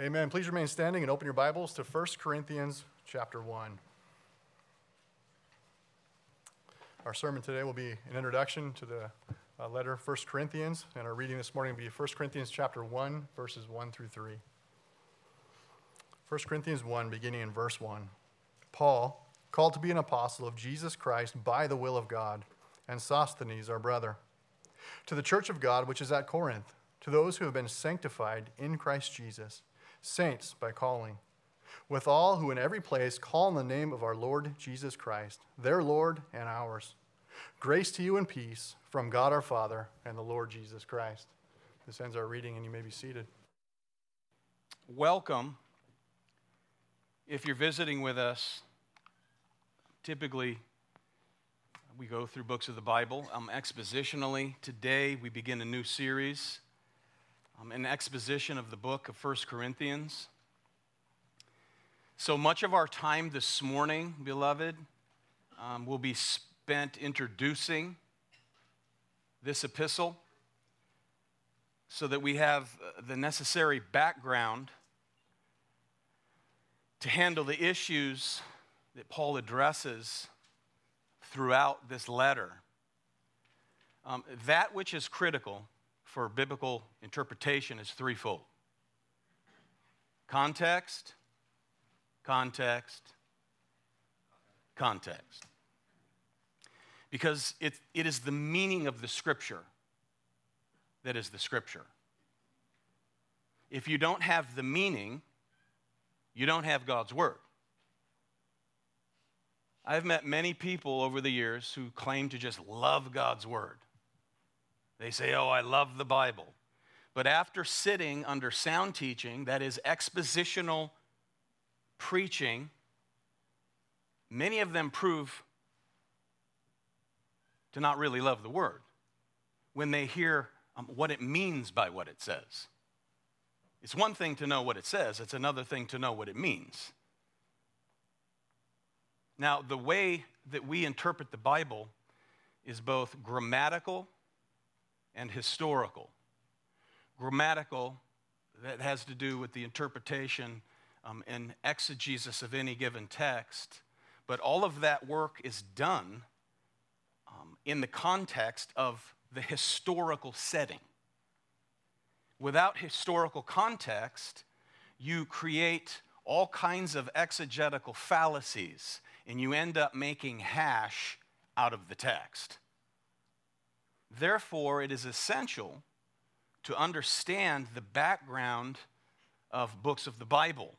Amen. Please remain standing and open your Bibles to 1 Corinthians chapter 1. Our sermon today will be an introduction to the uh, letter 1 Corinthians, and our reading this morning will be 1 Corinthians chapter 1, verses 1 through 3. 1 Corinthians 1, beginning in verse 1. Paul, called to be an apostle of Jesus Christ by the will of God, and Sosthenes, our brother, to the church of God which is at Corinth, to those who have been sanctified in Christ Jesus, saints by calling, with all who in every place call on the name of our Lord Jesus Christ, their Lord and ours. Grace to you and peace from God our Father and the Lord Jesus Christ. This ends our reading, and you may be seated. Welcome if you're visiting with us, typically we go through books of the Bible um, expositionally. Today we begin a new series, um, an exposition of the book of First Corinthians. So much of our time this morning, beloved, um, will be spent introducing this epistle so that we have uh, the necessary background to handle the issues that Paul addresses throughout this letter. Um, that which is critical for biblical interpretation is threefold context, context, context. Because it, it is the meaning of the scripture that is the scripture. If you don't have the meaning, you don't have God's Word. I've met many people over the years who claim to just love God's Word. They say, Oh, I love the Bible. But after sitting under sound teaching, that is expositional preaching, many of them prove to not really love the Word when they hear um, what it means by what it says. It's one thing to know what it says, it's another thing to know what it means. Now, the way that we interpret the Bible is both grammatical and historical. Grammatical, that has to do with the interpretation um, and exegesis of any given text, but all of that work is done um, in the context of the historical setting without historical context, you create all kinds of exegetical fallacies and you end up making hash out of the text. Therefore, it is essential to understand the background of books of the Bible.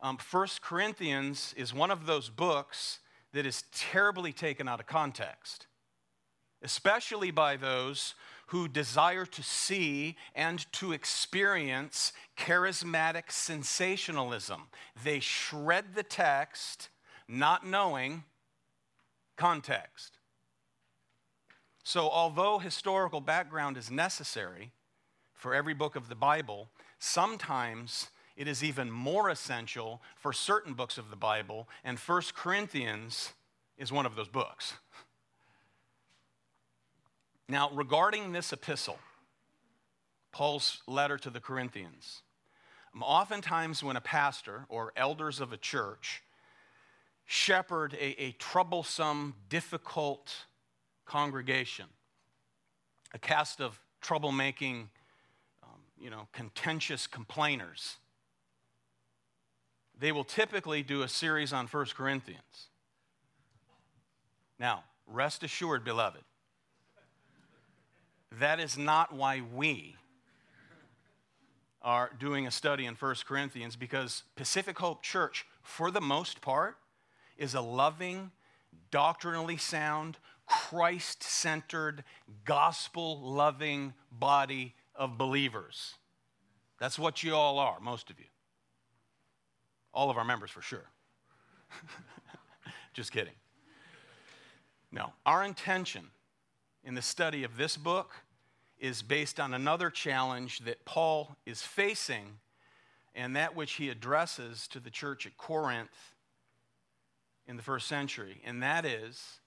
Um, 1 Corinthians is one of those books that is terribly taken out of context, especially by those who desire to see and to experience charismatic sensationalism. They shred the text not knowing context. So, although historical background is necessary for every book of the Bible, sometimes it is even more essential for certain books of the Bible, and 1 Corinthians is one of those books. Now, regarding this epistle, Paul's letter to the Corinthians, oftentimes when a pastor or elders of a church shepherd a, a troublesome, difficult congregation, a cast of troublemaking, um, you know, contentious complainers, they will typically do a series on 1 Corinthians. Now, rest assured, beloved, that is not why we are doing a study in 1 Corinthians because Pacific Hope Church, for the most part, is a loving, doctrinally sound, Christ centered, gospel loving body of believers. That's what you all are, most of you. All of our members, for sure. Just kidding. No, our intention in the study of this book is based on another challenge that Paul is facing and that which he addresses to the church at Corinth in the first century, and that is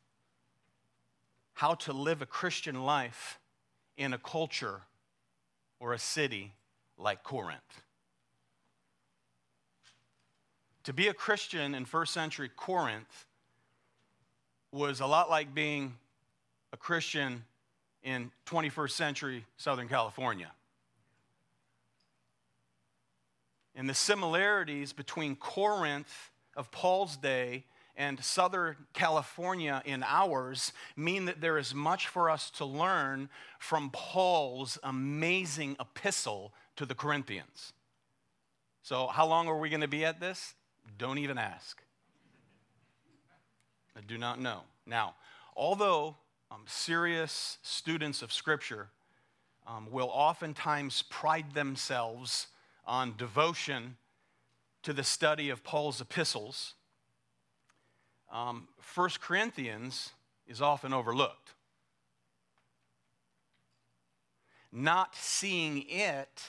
how to live a Christian life in a culture or a city like Corinth. To be a Christian in first century Corinth was a lot like being a Christian in 21st century Southern California. And the similarities between Corinth of Paul's day and Southern California in ours mean that there is much for us to learn from Paul's amazing epistle to the Corinthians. So, how long are we going to be at this? Don't even ask. I do not know. Now, although um, serious students of Scripture um, will oftentimes pride themselves on devotion to the study of Paul's epistles, um, 1 Corinthians is often overlooked. Not seeing it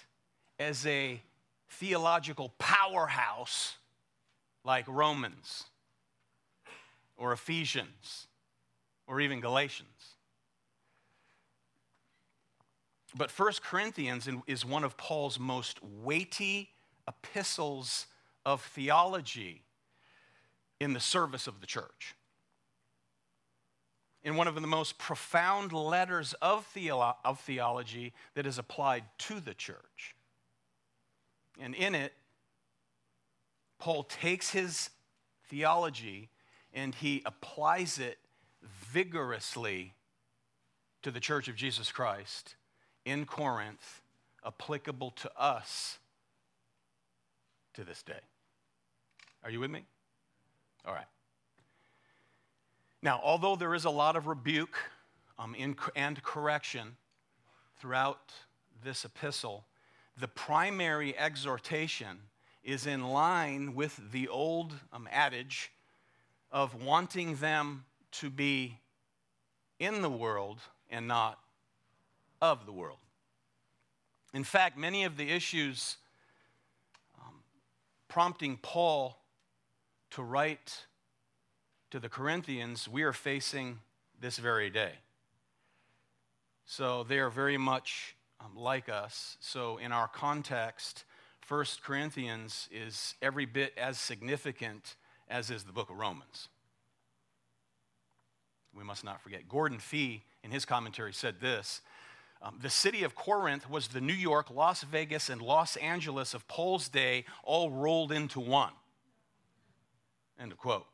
as a theological powerhouse like Romans or Ephesians or even Galatians. But First Corinthians is one of Paul's most weighty epistles of theology in the service of the church. In one of the most profound letters of, theolo- of theology that is applied to the church. And in it, Paul takes his theology and he applies it vigorously to the church of Jesus Christ in Corinth, applicable to us to this day. Are you with me? All right. Now, although there is a lot of rebuke um, in, and correction throughout this epistle, the primary exhortation is in line with the old um, adage of wanting them to be in the world and not of the world. In fact, many of the issues um, prompting Paul to write to the Corinthians, we are facing this very day. So they are very much um, like us. So, in our context, First Corinthians is every bit as significant as is the book of Romans. We must not forget. Gordon Fee, in his commentary, said this um, The city of Corinth was the New York, Las Vegas, and Los Angeles of Paul's day, all rolled into one. End of quote.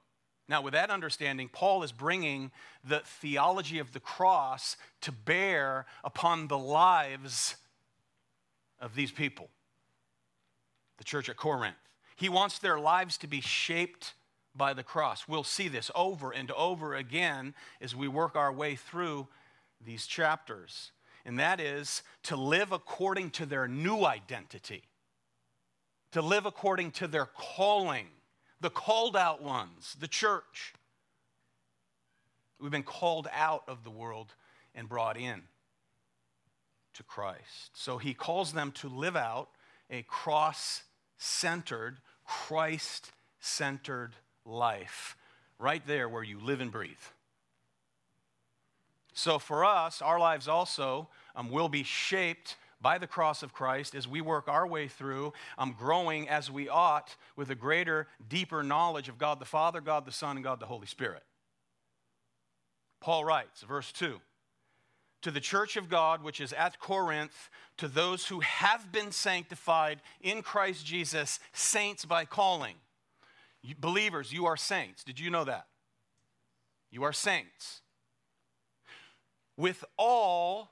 Now, with that understanding, Paul is bringing the theology of the cross to bear upon the lives of these people the church at Corinth. He wants their lives to be shaped by the cross. We'll see this over and over again as we work our way through these chapters. And that is to live according to their new identity, to live according to their calling, the called out ones, the church. We've been called out of the world and brought in to Christ. So he calls them to live out a cross centered, Christ centered life, right there where you live and breathe. So for us, our lives also um, will be shaped by the cross of Christ as we work our way through, um, growing as we ought with a greater, deeper knowledge of God the Father, God the Son, and God the Holy Spirit. Paul writes, verse 2 to the church of God which is at Corinth, to those who have been sanctified in Christ Jesus, saints by calling. You, believers, you are saints. Did you know that? You are saints. With all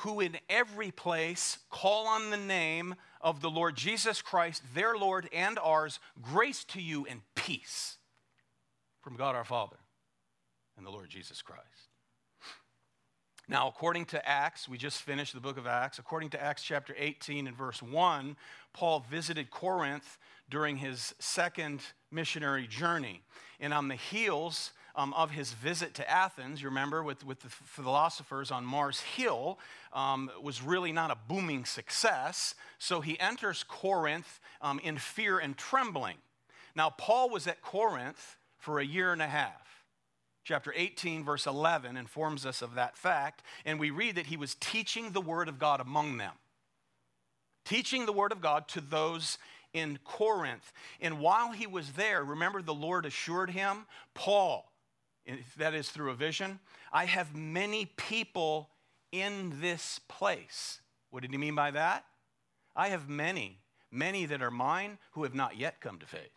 who in every place call on the name of the Lord Jesus Christ, their Lord and ours, grace to you and peace from God our Father and the Lord Jesus Christ. Now, according to Acts, we just finished the book of Acts. According to Acts chapter 18 and verse 1, Paul visited Corinth during his second missionary journey. And on the heels um, of his visit to Athens, you remember, with, with the philosophers on Mars Hill, um, was really not a booming success. So he enters Corinth um, in fear and trembling. Now, Paul was at Corinth for a year and a half chapter 18, verse 11, informs us of that fact. And we read that he was teaching the word of God among them, teaching the word of God to those in Corinth. And while he was there, remember the Lord assured him, Paul, that is through a vision, I have many people in this place. What did he mean by that? I have many, many that are mine who have not yet come to faith.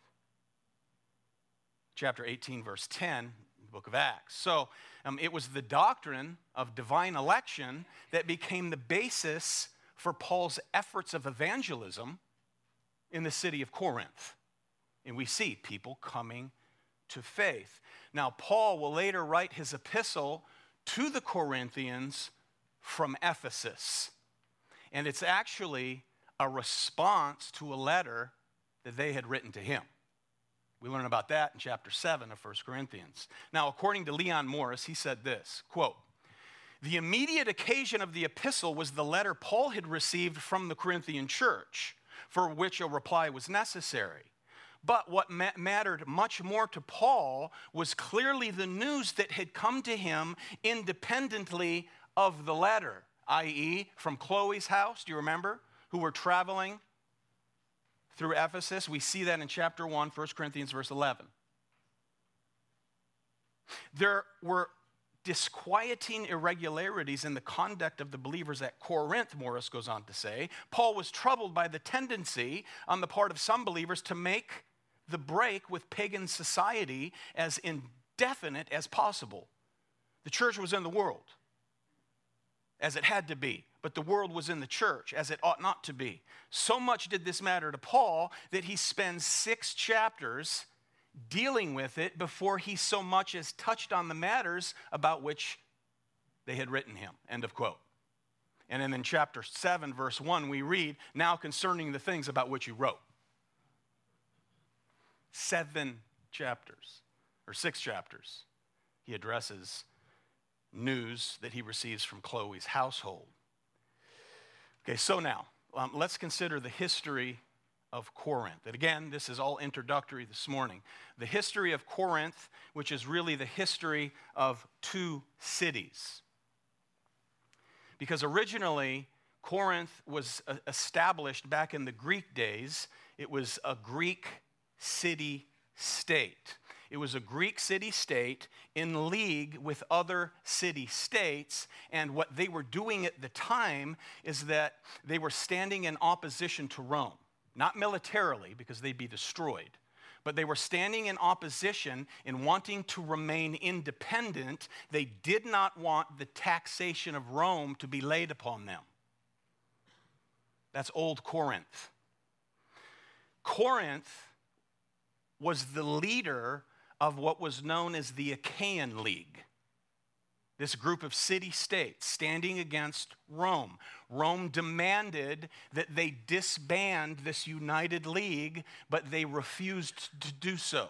Chapter 18, verse 10, the book of Acts. So um, it was the doctrine of divine election that became the basis for Paul's efforts of evangelism in the city of Corinth. And we see people coming to faith. Now, Paul will later write his epistle to the Corinthians from Ephesus. And it's actually a response to a letter that they had written to him. We learn about that in chapter 7 of 1 Corinthians. Now, according to Leon Morris, he said this quote, the immediate occasion of the epistle was the letter Paul had received from the Corinthian church, for which a reply was necessary. But what ma- mattered much more to Paul was clearly the news that had come to him independently of the letter, i.e., from Chloe's house. Do you remember? Who were traveling through Ephesus. We see that in chapter 1, 1 Corinthians, verse 11. There were disquieting irregularities in the conduct of the believers at Corinth, Morris goes on to say. Paul was troubled by the tendency on the part of some believers to make the break with pagan society as indefinite as possible. The church was in the world, as it had to be but the world was in the church, as it ought not to be. So much did this matter to Paul that he spends six chapters dealing with it before he so much as touched on the matters about which they had written him. End of quote. And then in chapter 7, verse 1, we read, Now concerning the things about which you wrote. Seven chapters, or six chapters, he addresses news that he receives from Chloe's household. Okay, so now um, let's consider the history of Corinth. And again, this is all introductory this morning. The history of Corinth, which is really the history of two cities. Because originally, Corinth was uh, established back in the Greek days, it was a Greek city state. It was a Greek city state in league with other city states. And what they were doing at the time is that they were standing in opposition to Rome. Not militarily, because they'd be destroyed, but they were standing in opposition in wanting to remain independent. They did not want the taxation of Rome to be laid upon them. That's Old Corinth. Corinth was the leader of what was known as the Achaean League. This group of city states standing against Rome. Rome demanded that they disband this united league, but they refused to do so.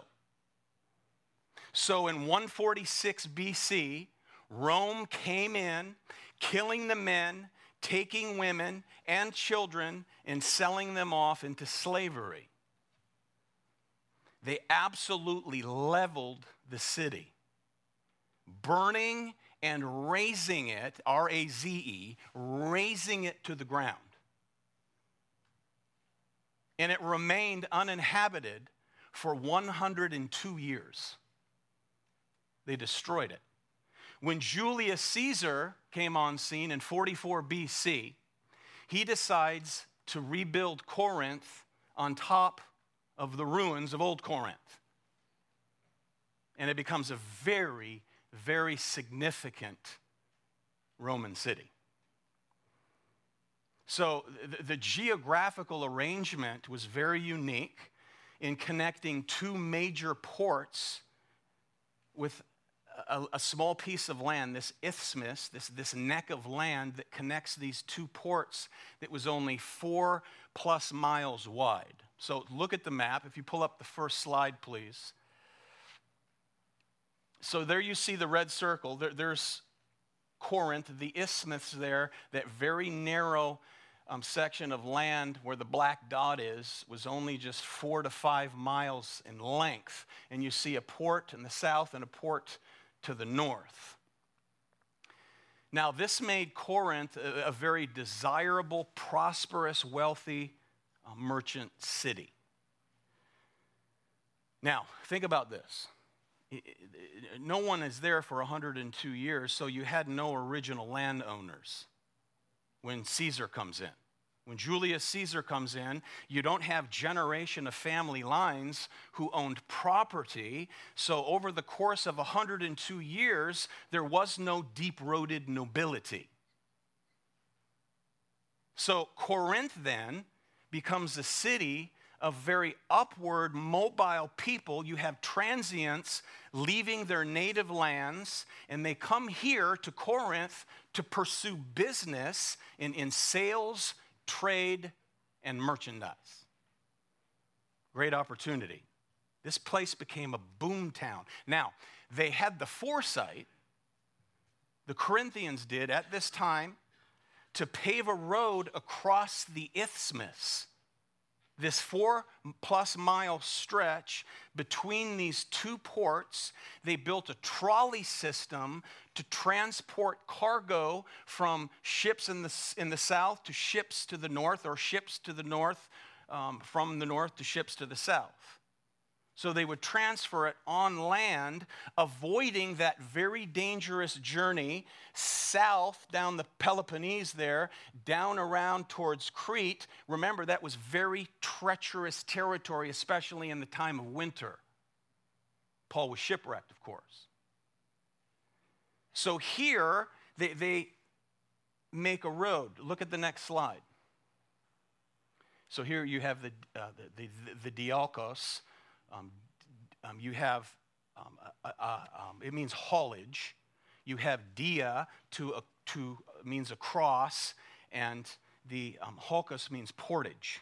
So in 146 BC, Rome came in, killing the men, taking women and children, and selling them off into slavery they absolutely leveled the city, burning and razing it, R A Z E, razing it to the ground. And it remained uninhabited for 102 years. They destroyed it. When Julius Caesar came on scene in 44 BC, he decides to rebuild Corinth on top of the ruins of Old Corinth. And it becomes a very, very significant Roman city. So the, the, geographical arrangement was very unique in connecting two major ports with a, a, small piece of land, this isthmus, this, this neck of land that connects these two ports that was only four plus miles wide. So look at the map. If you pull up the first slide, please. So there you see the red circle. There, there's Corinth, the isthmus there, that very narrow um, section of land where the black dot is, was only just four to five miles in length. And you see a port in the south and a port to the north. Now, this made Corinth a, a very desirable, prosperous, wealthy merchant city. Now, think about this. No one is there for 102 years, so you had no original landowners when Caesar comes in. When Julius Caesar comes in, you don't have generation of family lines who owned property. So over the course of 102 years, there was no deep-rooted nobility. So Corinth then becomes a city of very upward, mobile people. You have transients leaving their native lands, and they come here to Corinth to pursue business in, in sales, trade, and merchandise. Great opportunity. This place became a boom town. Now, they had the foresight, the Corinthians did at this time, to pave a road across the isthmus this four plus mile stretch between these two ports, they built a trolley system to transport cargo from ships in the, in the south to ships to the north, or ships to the north um, from the north to ships to the south. So they would transfer it on land, avoiding that very dangerous journey south down the Peloponnese there, down around towards Crete. Remember, that was very treacherous territory, especially in the time of winter. Paul was shipwrecked, of course. So here, they, they make a road. Look at the next slide. So here you have the, uh, the, the, the um, um, you have, uh, uh, it means haulage. You have dia to, uh, to means across, and the um, means portage.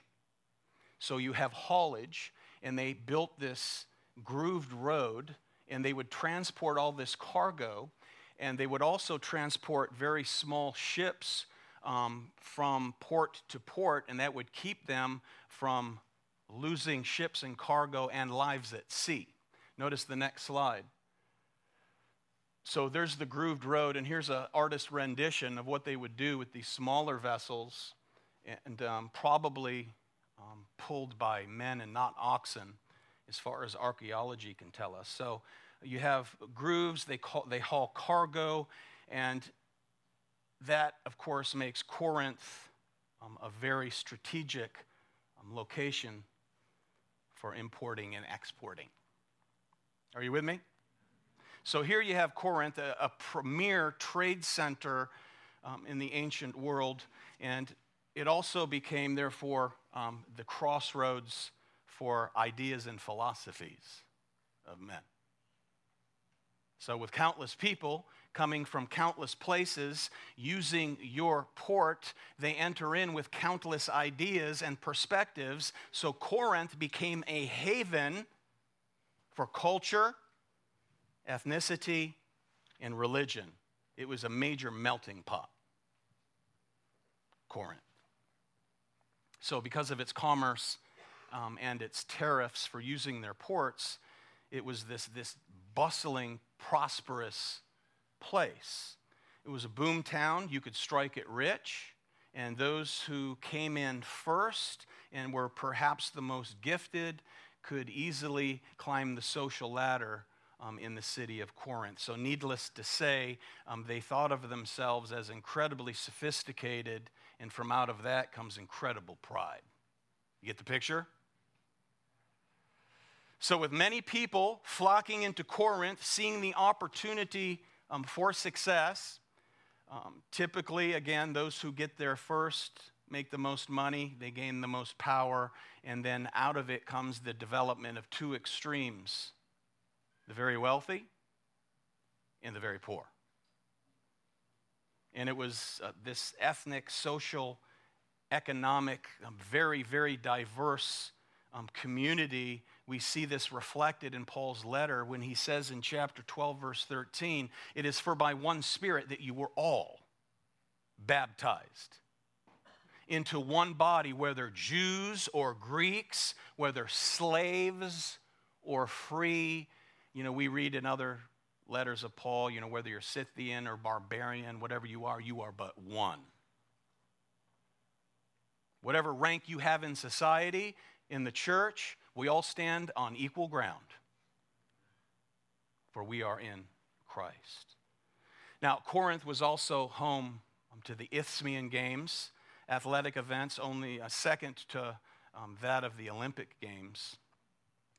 So you have haulage, and they built this grooved road, and they would transport all this cargo, and they would also transport very small ships um, from port to port, and that would keep them from losing ships and cargo and lives at sea. Notice the next slide. So there's the grooved road, and here's an artist rendition of what they would do with these smaller vessels, and um, probably um, pulled by men and not oxen, as far as archaeology can tell us. So you have grooves, they, call, they haul cargo, and that, of course, makes Corinth um, a very strategic um, location for importing and exporting. Are you with me? So here you have Corinth, a, a premier trade center um, in the ancient world, and it also became, therefore, um, the crossroads for ideas and philosophies of men. So, with countless people coming from countless places using your port, they enter in with countless ideas and perspectives. So, Corinth became a haven for culture, ethnicity, and religion. It was a major melting pot. Corinth. So, because of its commerce um, and its tariffs for using their ports, it was this, this bustling, prosperous place. It was a boom town. You could strike it rich. And those who came in first and were perhaps the most gifted could easily climb the social ladder um, in the city of Corinth. So, needless to say, um, they thought of themselves as incredibly sophisticated, and from out of that comes incredible pride. You get the picture? So, with many people flocking into Corinth, seeing the opportunity um, for success, um, typically, again, those who get there first make the most money, they gain the most power, and then out of it comes the development of two extremes the very wealthy and the very poor. And it was uh, this ethnic, social, economic, um, very, very diverse um, community, we see this reflected in Paul's letter when he says in chapter 12, verse 13, It is for by one Spirit that you were all baptized into one body, whether Jews or Greeks, whether slaves or free. You know, we read in other letters of Paul, you know, whether you're Scythian or barbarian, whatever you are, you are but one. Whatever rank you have in society, in the church, We all stand on equal ground, for we are in Christ. Now, Corinth was also home to the Isthmian Games, athletic events, only a second to um, that of the Olympic Games.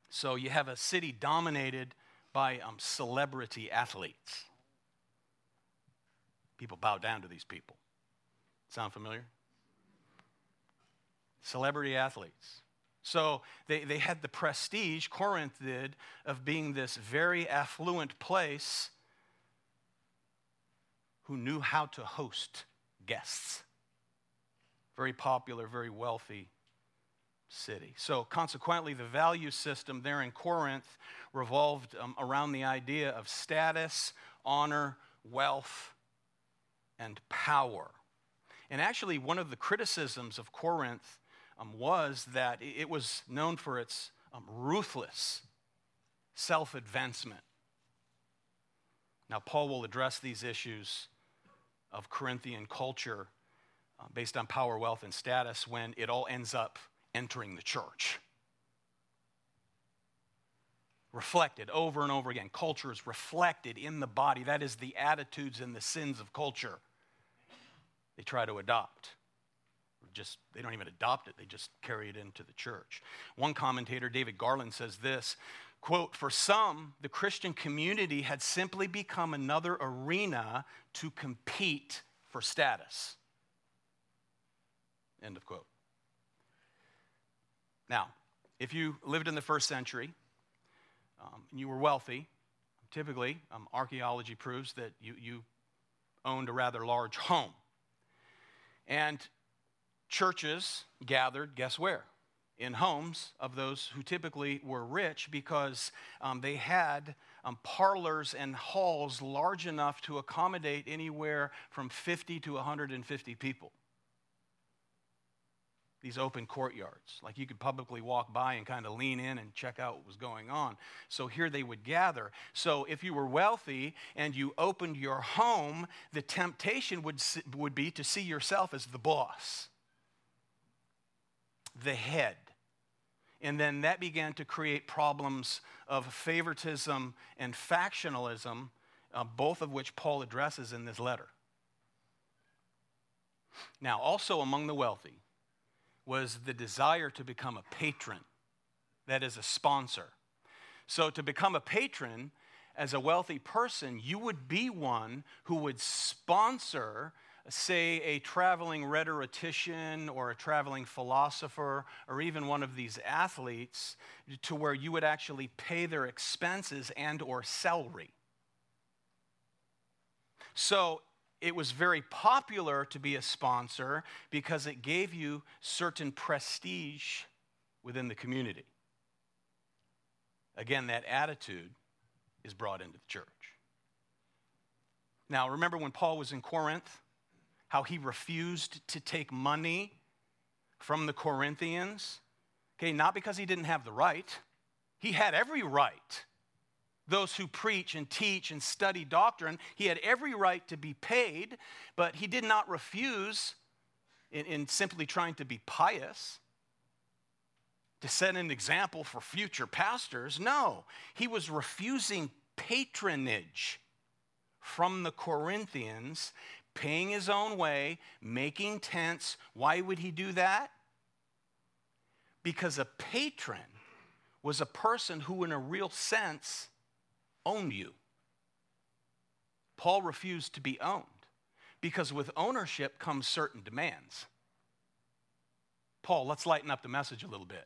So you have a city dominated by um, celebrity athletes. People bow down to these people. Sound familiar? Celebrity athletes. So they, they had the prestige, Corinth did, of being this very affluent place who knew how to host guests. Very popular, very wealthy city. So, consequently, the value system there in Corinth revolved um, around the idea of status, honor, wealth, and power. And actually, one of the criticisms of Corinth um, was that it was known for its um, ruthless self advancement. Now, Paul will address these issues of Corinthian culture uh, based on power, wealth, and status when it all ends up entering the church. Reflected over and over again. Culture is reflected in the body. That is the attitudes and the sins of culture they try to adopt. Just they don't even adopt it, they just carry it into the church. One commentator, David Garland, says this quote, for some, the Christian community had simply become another arena to compete for status. End of quote. Now, if you lived in the first century um, and you were wealthy, typically um, archaeology proves that you, you owned a rather large home. And churches gathered, guess where? In homes of those who typically were rich because um, they had um, parlors and halls large enough to accommodate anywhere from 50 to 150 people these open courtyards. Like you could publicly walk by and kind of lean in and check out what was going on. So here they would gather. So if you were wealthy and you opened your home, the temptation would, would be to see yourself as the boss, the head. And then that began to create problems of favoritism and factionalism, uh, both of which Paul addresses in this letter. Now, also among the wealthy, was the desire to become a patron, that is, a sponsor. So, to become a patron as a wealthy person, you would be one who would sponsor, say, a traveling rhetorician or a traveling philosopher or even one of these athletes to where you would actually pay their expenses and or salary. So it was very popular to be a sponsor because it gave you certain prestige within the community. Again, that attitude is brought into the church. Now, remember when Paul was in Corinth, how he refused to take money from the Corinthians? Okay, not because he didn't have the right, he had every right those who preach and teach and study doctrine. He had every right to be paid, but he did not refuse in, in, simply trying to be pious, to set an example for future pastors. No, he was refusing patronage from the Corinthians, paying his own way, making tents. Why would he do that? Because a patron was a person who, in a real sense, owned you. Paul refused to be owned because with ownership comes certain demands. Paul, let's lighten up the message a little bit.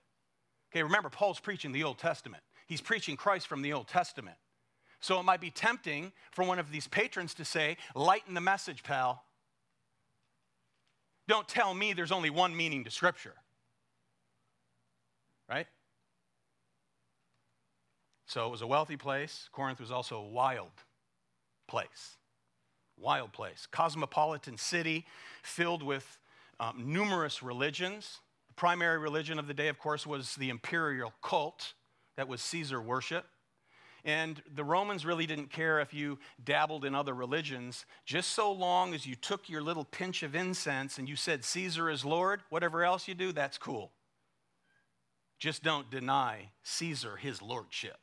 Okay, remember, Paul's preaching the Old Testament. He's preaching Christ from the Old Testament. So it might be tempting for one of these patrons to say, lighten the message, pal. Don't tell me there's only one meaning to Scripture. Right? So it was a wealthy place. Corinth was also a wild place. Wild place. Cosmopolitan city filled with um, numerous religions. The primary religion of the day, of course, was the imperial cult that was Caesar worship. And the Romans really didn't care if you dabbled in other religions, just so long as you took your little pinch of incense and you said, Caesar is Lord, whatever else you do, that's cool. Just don't deny Caesar his lordship.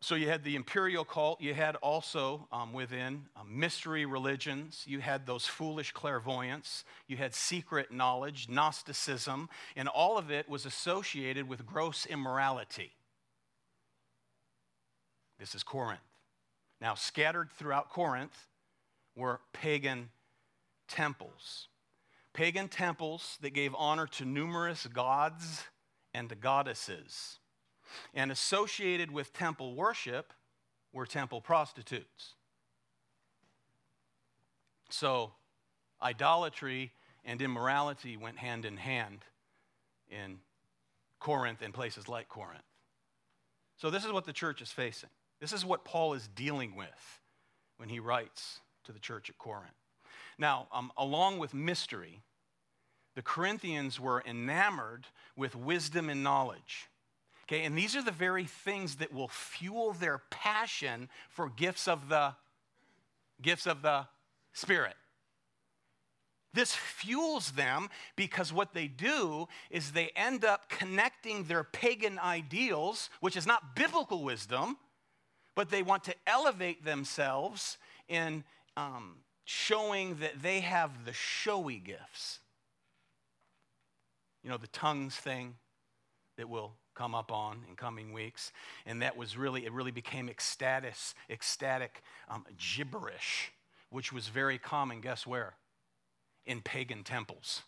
So you had the imperial cult, you had also um, within um, mystery religions, you had those foolish clairvoyants, you had secret knowledge, Gnosticism, and all of it was associated with gross immorality. This is Corinth. Now, scattered throughout Corinth were pagan temples. Pagan temples that gave honor to numerous gods and goddesses. And associated with temple worship were temple prostitutes. So, idolatry and immorality went hand in hand in Corinth and places like Corinth. So, this is what the church is facing. This is what Paul is dealing with when he writes to the church at Corinth. Now, um, along with mystery, the Corinthians were enamored with wisdom and knowledge. Okay, and these are the very things that will fuel their passion for gifts of the gifts of the spirit. This fuels them because what they do is they end up connecting their pagan ideals, which is not biblical wisdom, but they want to elevate themselves in um, showing that they have the showy gifts. You know, the tongues thing that will come up on in coming weeks. And that was really, it really became ecstatic, ecstatic um, gibberish, which was very common, guess where? In pagan temples.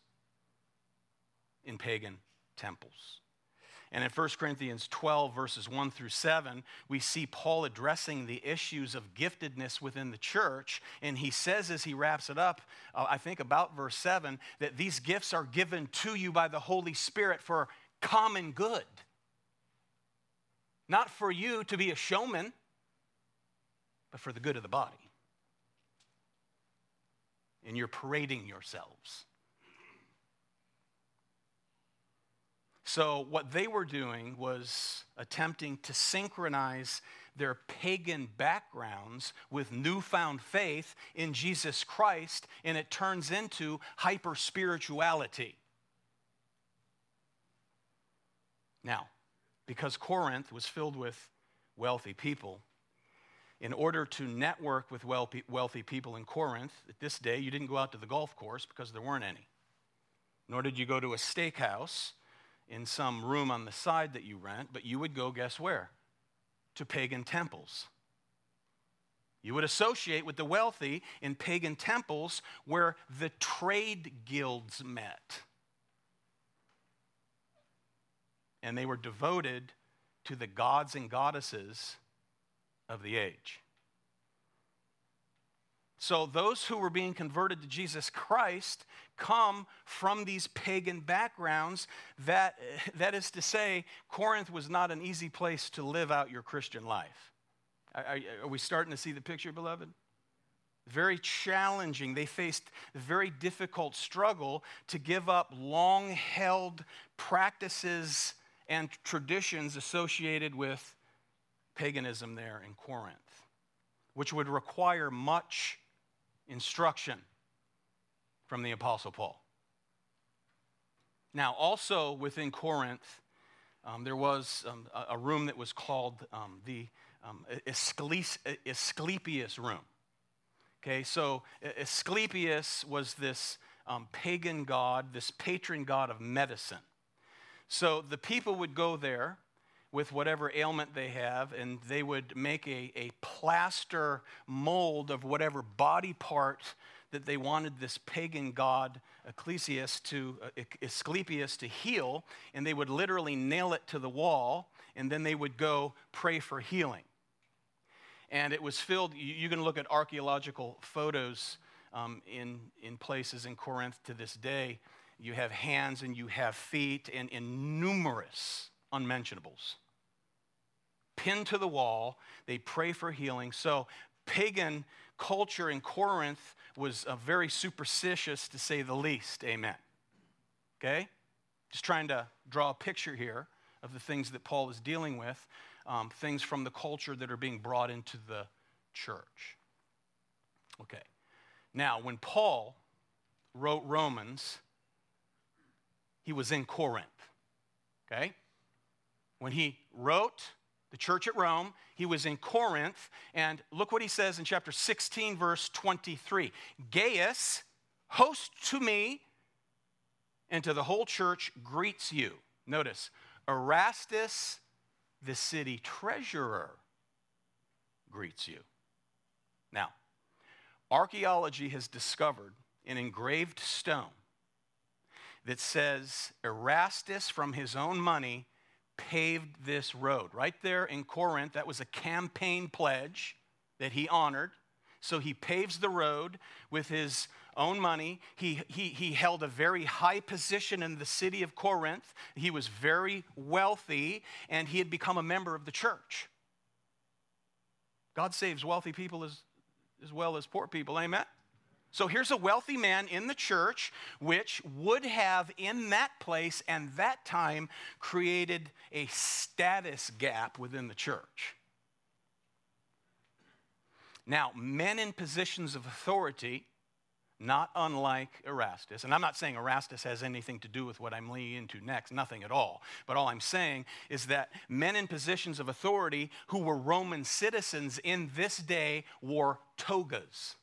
In pagan temples. And in 1 Corinthians 12, verses 1 through 7, we see Paul addressing the issues of giftedness within the church. And he says, as he wraps it up, uh, I think about verse 7, that these gifts are given to you by the Holy Spirit for common good not for you to be a showman, but for the good of the body. And you're parading yourselves. So, what they were doing was attempting to synchronize their pagan backgrounds with newfound faith in Jesus Christ, and it turns into hyper spirituality. Now, because Corinth was filled with wealthy people. In order to network with wealthy people in Corinth, at this day, you didn't go out to the golf course because there weren't any. Nor did you go to a steakhouse in some room on the side that you rent, but you would go, guess where? To pagan temples. You would associate with the wealthy in pagan temples where the trade guilds met. and they were devoted to the gods and goddesses of the age. So, those who were being converted to Jesus Christ come from these pagan backgrounds. That, that is to say, Corinth was not an easy place to live out your Christian life. Are, are we starting to see the picture, beloved? Very challenging. They faced a very difficult struggle to give up long held practices and traditions associated with paganism there in Corinth, which would require much instruction from the Apostle Paul. Now, also within Corinth, um, there was um, a, a, room that was called um, the um, Asclepius room. Okay, so Asclepius was this um, pagan god, this patron god of medicine. So the people would go there with whatever ailment they have, and they would make a, a plaster mold of whatever body part that they wanted this pagan god Ecclesias to uh, Asclepius to heal, and they would literally nail it to the wall, and then they would go pray for healing. And it was filled. You, you can look at archaeological photos um, in in places in Corinth to this day you have hands and you have feet, and, and numerous unmentionables. Pinned to the wall, they pray for healing. So, pagan culture in Corinth was uh, very superstitious to say the least. Amen. Okay? Just trying to draw a picture here of the things that Paul is dealing with, um, things from the culture that are being brought into the church. Okay. Now, when Paul wrote Romans, he was in Corinth. Okay? When he wrote the church at Rome, he was in Corinth, and look what he says in chapter 16, verse 23 Gaius, host to me and to the whole church, greets you. Notice, Erastus, the city treasurer, greets you. Now, archaeology has discovered an engraved stone that says Erastus, from his own money, paved this road. Right there in Corinth, that was a campaign pledge that he honored. So he paves the road with his own money. He, he, he held a very high position in the city of Corinth. He was very wealthy, and he had become a member of the church. God saves wealthy people as, as well as poor people. Amen? So here's a wealthy man in the church, which would have in that place and that time created a status gap within the church. Now, men in positions of authority, not unlike Erastus, and I'm not saying Erastus has anything to do with what I'm leading into next, nothing at all. But all I'm saying is that men in positions of authority who were Roman citizens in this day wore togas.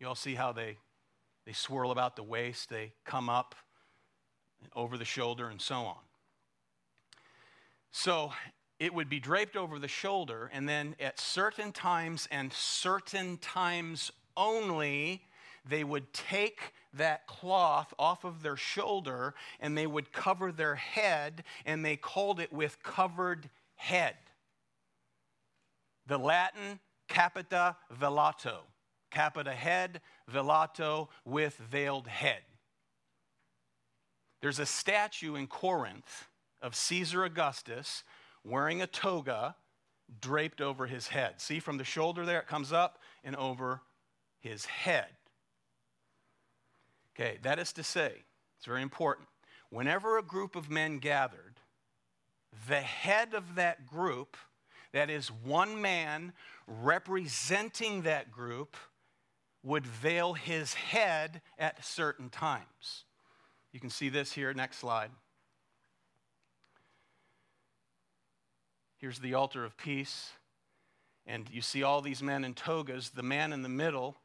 You all see how they, they swirl about the waist, they come up over the shoulder, and so on. So it would be draped over the shoulder, and then at certain times and certain times only, they would take that cloth off of their shoulder and they would cover their head, and they called it with covered head. The Latin capita velato capita head, velato with veiled head. There's a statue in Corinth of Caesar Augustus wearing a toga draped over his head. See, from the shoulder there, it comes up and over his head. Okay, that is to say, it's very important. Whenever a group of men gathered, the head of that group, that is one man representing that group, would veil his head at certain times. You can see this here, next slide. Here's the altar of peace. And you see all these men in togas. The man in the middle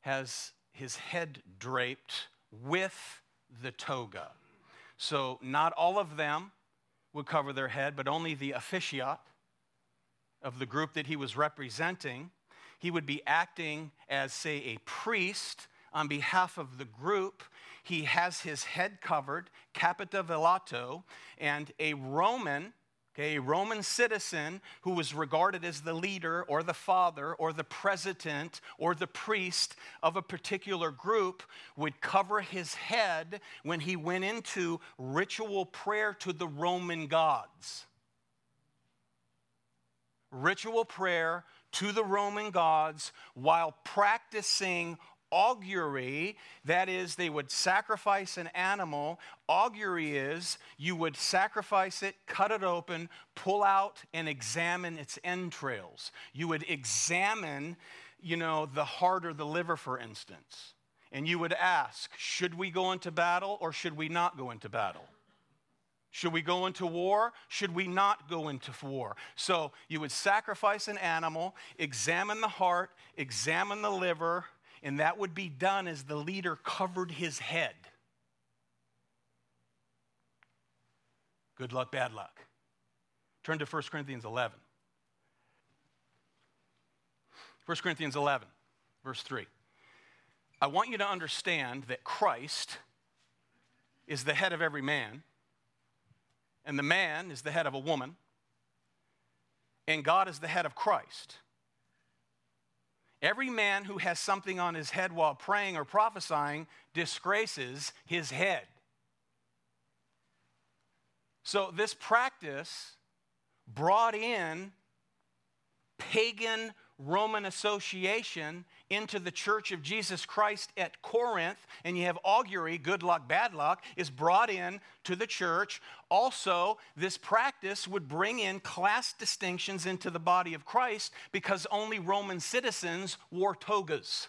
has his head draped with the toga. So, not all of them would cover their head, but only the officiate of the group that he was representing he would be acting as, say, a priest on behalf of the group. He has his head covered, capita velato, and a Roman, okay, a Roman citizen who was regarded as the leader or the father or the president or the priest of a particular group would cover his head when he went into ritual prayer to the Roman gods. Ritual prayer to the Roman gods while practicing augury. That is they would sacrifice an animal. Augury is you would sacrifice it cut it open pull out and examine its entrails. You would examine you know the heart or the liver for instance. And you would ask should we go into battle or should we not go into battle should we go into war? Should we not go into war? So you would sacrifice an animal, examine the heart, examine the liver, and that would be done as the leader covered his head. Good luck, bad luck. Turn to 1 Corinthians 11. 1 Corinthians 11, verse 3. I want you to understand that Christ is the head of every man and the man is the head of a woman, and God is the head of Christ. Every man who has something on his head while praying or prophesying disgraces his head. So, this practice brought in pagan Roman association into the church of Jesus Christ at Corinth, and you have augury, good luck, bad luck, is brought in to the church. Also, this practice would bring in class distinctions into the body of Christ because only Roman citizens wore togas.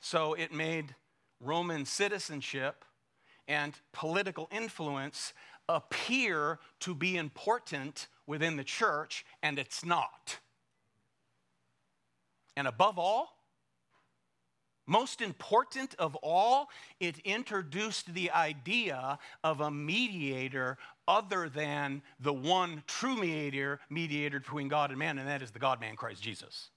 So it made Roman citizenship and political influence appear to be important within the church, and it's not. And above all, most important of all, it introduced the idea of a mediator other than the one true mediator, mediator between God and man, and that is the God man Christ Jesus.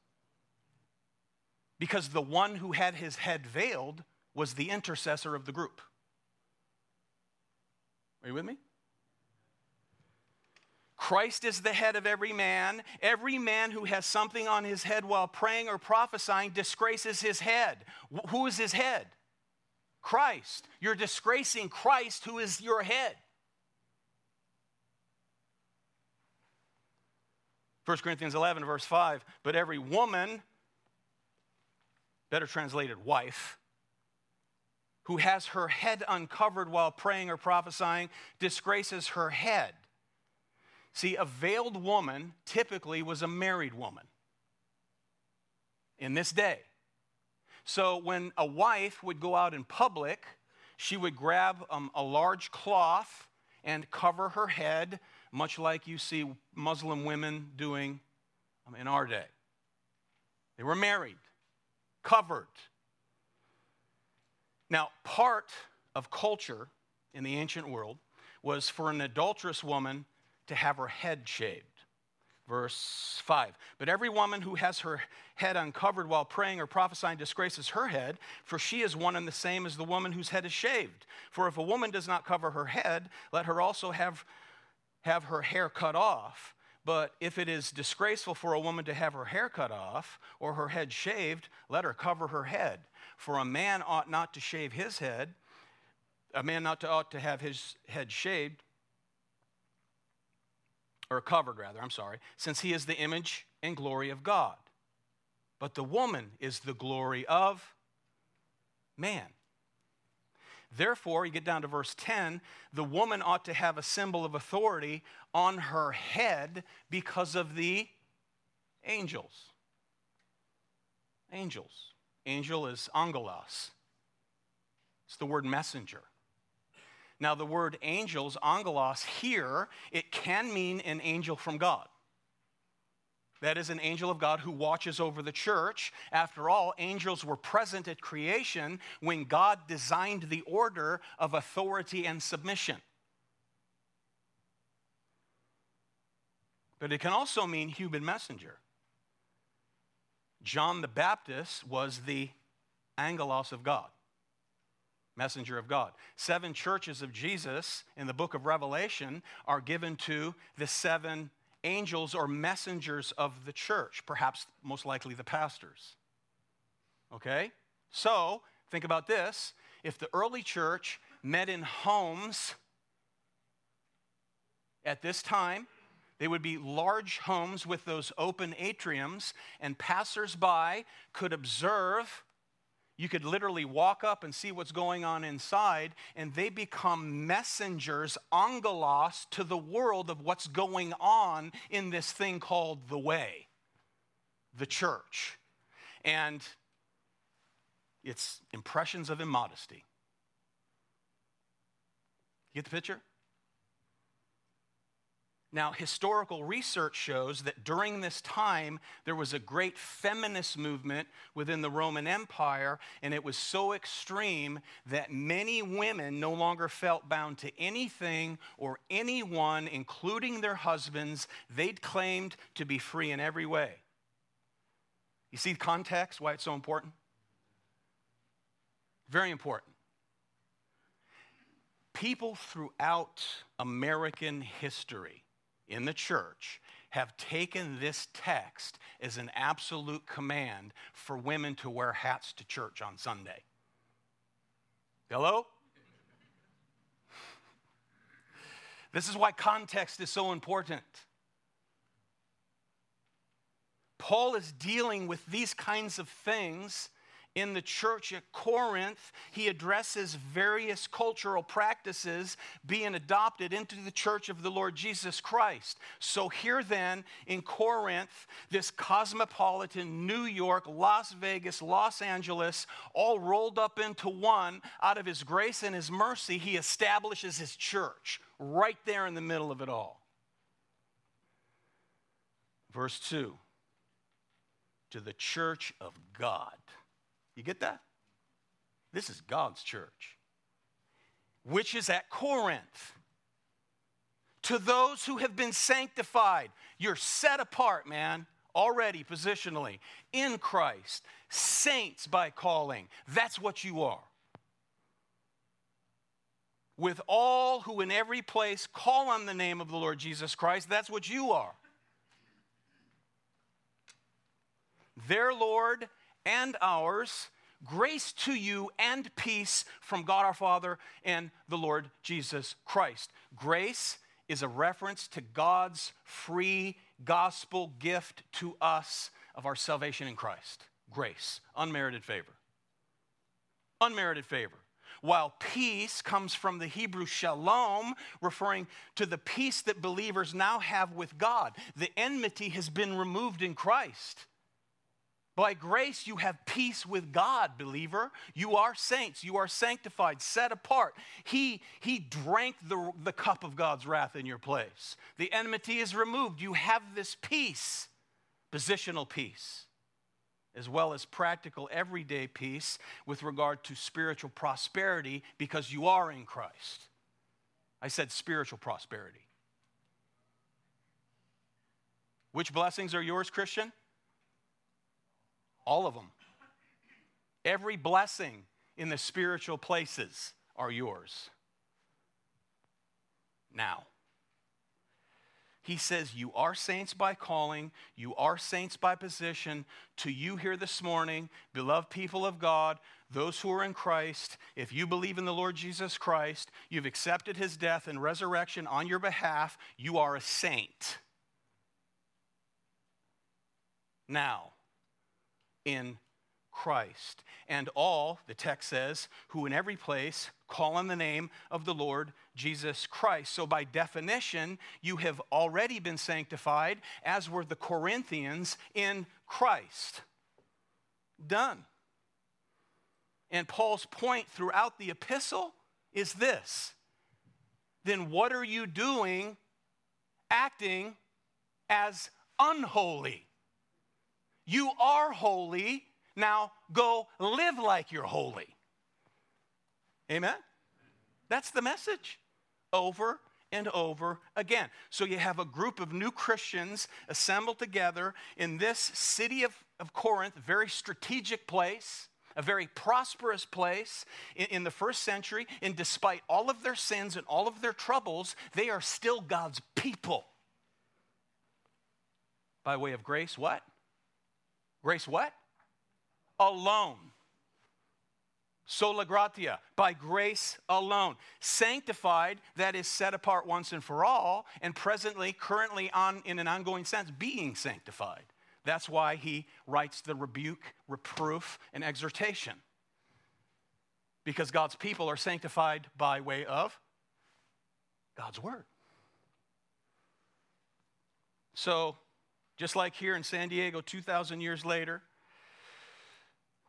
Because the one who had his head veiled was the intercessor of the group. Are you with me? Christ is the head of every man. Every man who has something on his head while praying or prophesying disgraces his head. Who is his head? Christ. You're disgracing Christ, who is your head. 1 Corinthians 11, verse 5 But every woman, better translated, wife, who has her head uncovered while praying or prophesying disgraces her head. See, a veiled woman typically was a married woman in this day. So when a wife would go out in public, she would grab um, a large cloth and cover her head, much like you see Muslim women doing um, in our day. They were married, covered. Now, part of culture in the ancient world was for an adulterous woman to have her head shaved. Verse 5. But every woman who has her head uncovered while praying or prophesying disgraces her head, for she is one and the same as the woman whose head is shaved. For if a woman does not cover her head, let her also have, have her hair cut off. But if it is disgraceful for a woman to have her hair cut off or her head shaved, let her cover her head. For a man ought not to shave his head, a man not to, ought to have his head shaved, or covered rather, I'm sorry, since he is the image and glory of God. But the woman is the glory of man. Therefore, you get down to verse 10, the woman ought to have a symbol of authority on her head because of the angels. Angels. Angel is angelos. It's the word messenger. Now, the word angels, angelos, here, it can mean an angel from God. That is an angel of God who watches over the church. After all, angels were present at creation when God designed the order of authority and submission. But it can also mean human messenger. John the Baptist was the angelos of God, messenger of God. Seven churches of Jesus in the book of Revelation are given to the seven angels or messengers of the church, perhaps most likely the pastors. Okay? So, think about this. If the early church met in homes at this time, they would be large homes with those open atriums, and passersby could observe. You could literally walk up and see what's going on inside, and they become messengers, angelos, to the world of what's going on in this thing called the way, the church. And it's impressions of immodesty. You get the picture? Now, historical research shows that during this time, there was a great feminist movement within the Roman Empire, and it was so extreme that many women no longer felt bound to anything or anyone, including their husbands. They'd claimed to be free in every way. You see the context, why it's so important? Very important. People throughout American history in the church have taken this text as an absolute command for women to wear hats to church on Sunday. Hello? This is why context is so important. Paul is dealing with these kinds of things in the church at Corinth, he addresses various cultural practices being adopted into the church of the Lord Jesus Christ. So, here then in Corinth, this cosmopolitan New York, Las Vegas, Los Angeles, all rolled up into one, out of his grace and his mercy, he establishes his church right there in the middle of it all. Verse 2 to the church of God you get that? This is God's church, which is at Corinth. To those who have been sanctified, you're set apart, man, already positionally in Christ, saints by calling. That's what you are. With all who in every place call on the name of the Lord Jesus Christ, that's what you are. Their Lord and ours, grace to you and peace from God our Father and the Lord Jesus Christ. Grace is a reference to God's free gospel gift to us of our salvation in Christ. Grace, unmerited favor. Unmerited favor. While peace comes from the Hebrew shalom, referring to the peace that believers now have with God. The enmity has been removed in Christ. By grace, you have peace with God, believer. You are saints. You are sanctified, set apart. He, he drank the, the cup of God's wrath in your place. The enmity is removed. You have this peace, positional peace, as well as practical, everyday peace with regard to spiritual prosperity because you are in Christ. I said spiritual prosperity. Which blessings are yours, Christian? All of them. Every blessing in the spiritual places are yours. Now, he says, You are saints by calling, you are saints by position. To you here this morning, beloved people of God, those who are in Christ, if you believe in the Lord Jesus Christ, you've accepted his death and resurrection on your behalf, you are a saint. Now, in Christ. And all, the text says, who in every place call on the name of the Lord Jesus Christ. So, by definition, you have already been sanctified, as were the Corinthians in Christ. Done. And Paul's point throughout the epistle is this then what are you doing acting as unholy? You are holy. Now go live like you're holy. Amen? That's the message over and over again. So you have a group of new Christians assembled together in this city of, of Corinth, a very strategic place, a very prosperous place in, in the first century. And despite all of their sins and all of their troubles, they are still God's people. By way of grace, what? Grace what? Alone. Sola gratia, by grace alone. Sanctified, that is set apart once and for all, and presently, currently, on, in an ongoing sense, being sanctified. That's why he writes the rebuke, reproof, and exhortation. Because God's people are sanctified by way of God's word. So, just like here in San Diego 2,000 years later,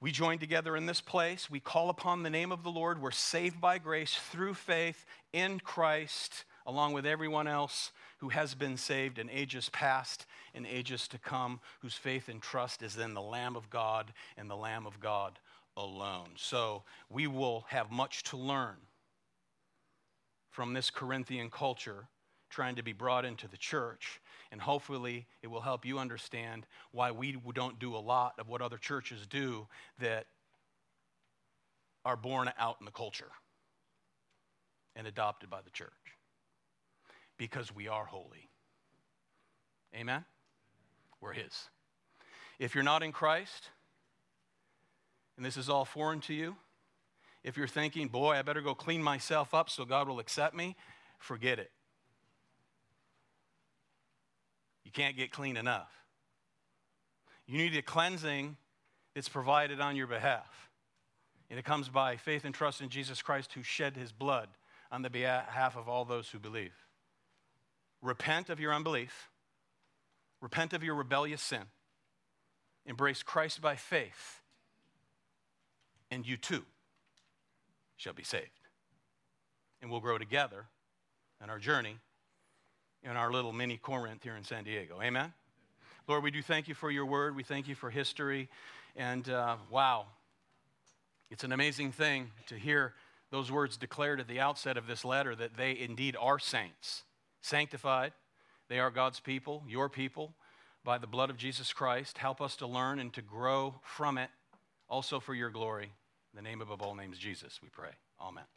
we join together in this place. We call upon the name of the Lord. We're saved by grace through faith in Christ, along with everyone else who has been saved in ages past and ages to come, whose faith and trust is in the Lamb of God and the Lamb of God alone. So we will have much to learn from this Corinthian culture trying to be brought into the church and hopefully it will help you understand why we don't do a lot of what other churches do that are born out in the culture and adopted by the church. Because we are holy. Amen? We're His. If you're not in Christ, and this is all foreign to you, if you're thinking, boy, I better go clean myself up so God will accept me, forget it. You can't get clean enough. You need a cleansing that's provided on your behalf. And it comes by faith and trust in Jesus Christ who shed his blood on the behalf of all those who believe. Repent of your unbelief, repent of your rebellious sin, embrace Christ by faith, and you too shall be saved. And we'll grow together in our journey in our little mini Corinth here in San Diego. Amen? Lord, we do thank you for your word. We thank you for history. And uh, wow, it's an amazing thing to hear those words declared at the outset of this letter that they indeed are saints, sanctified. They are God's people, your people, by the blood of Jesus Christ. Help us to learn and to grow from it, also for your glory. In the name above all names, Jesus, we pray. Amen.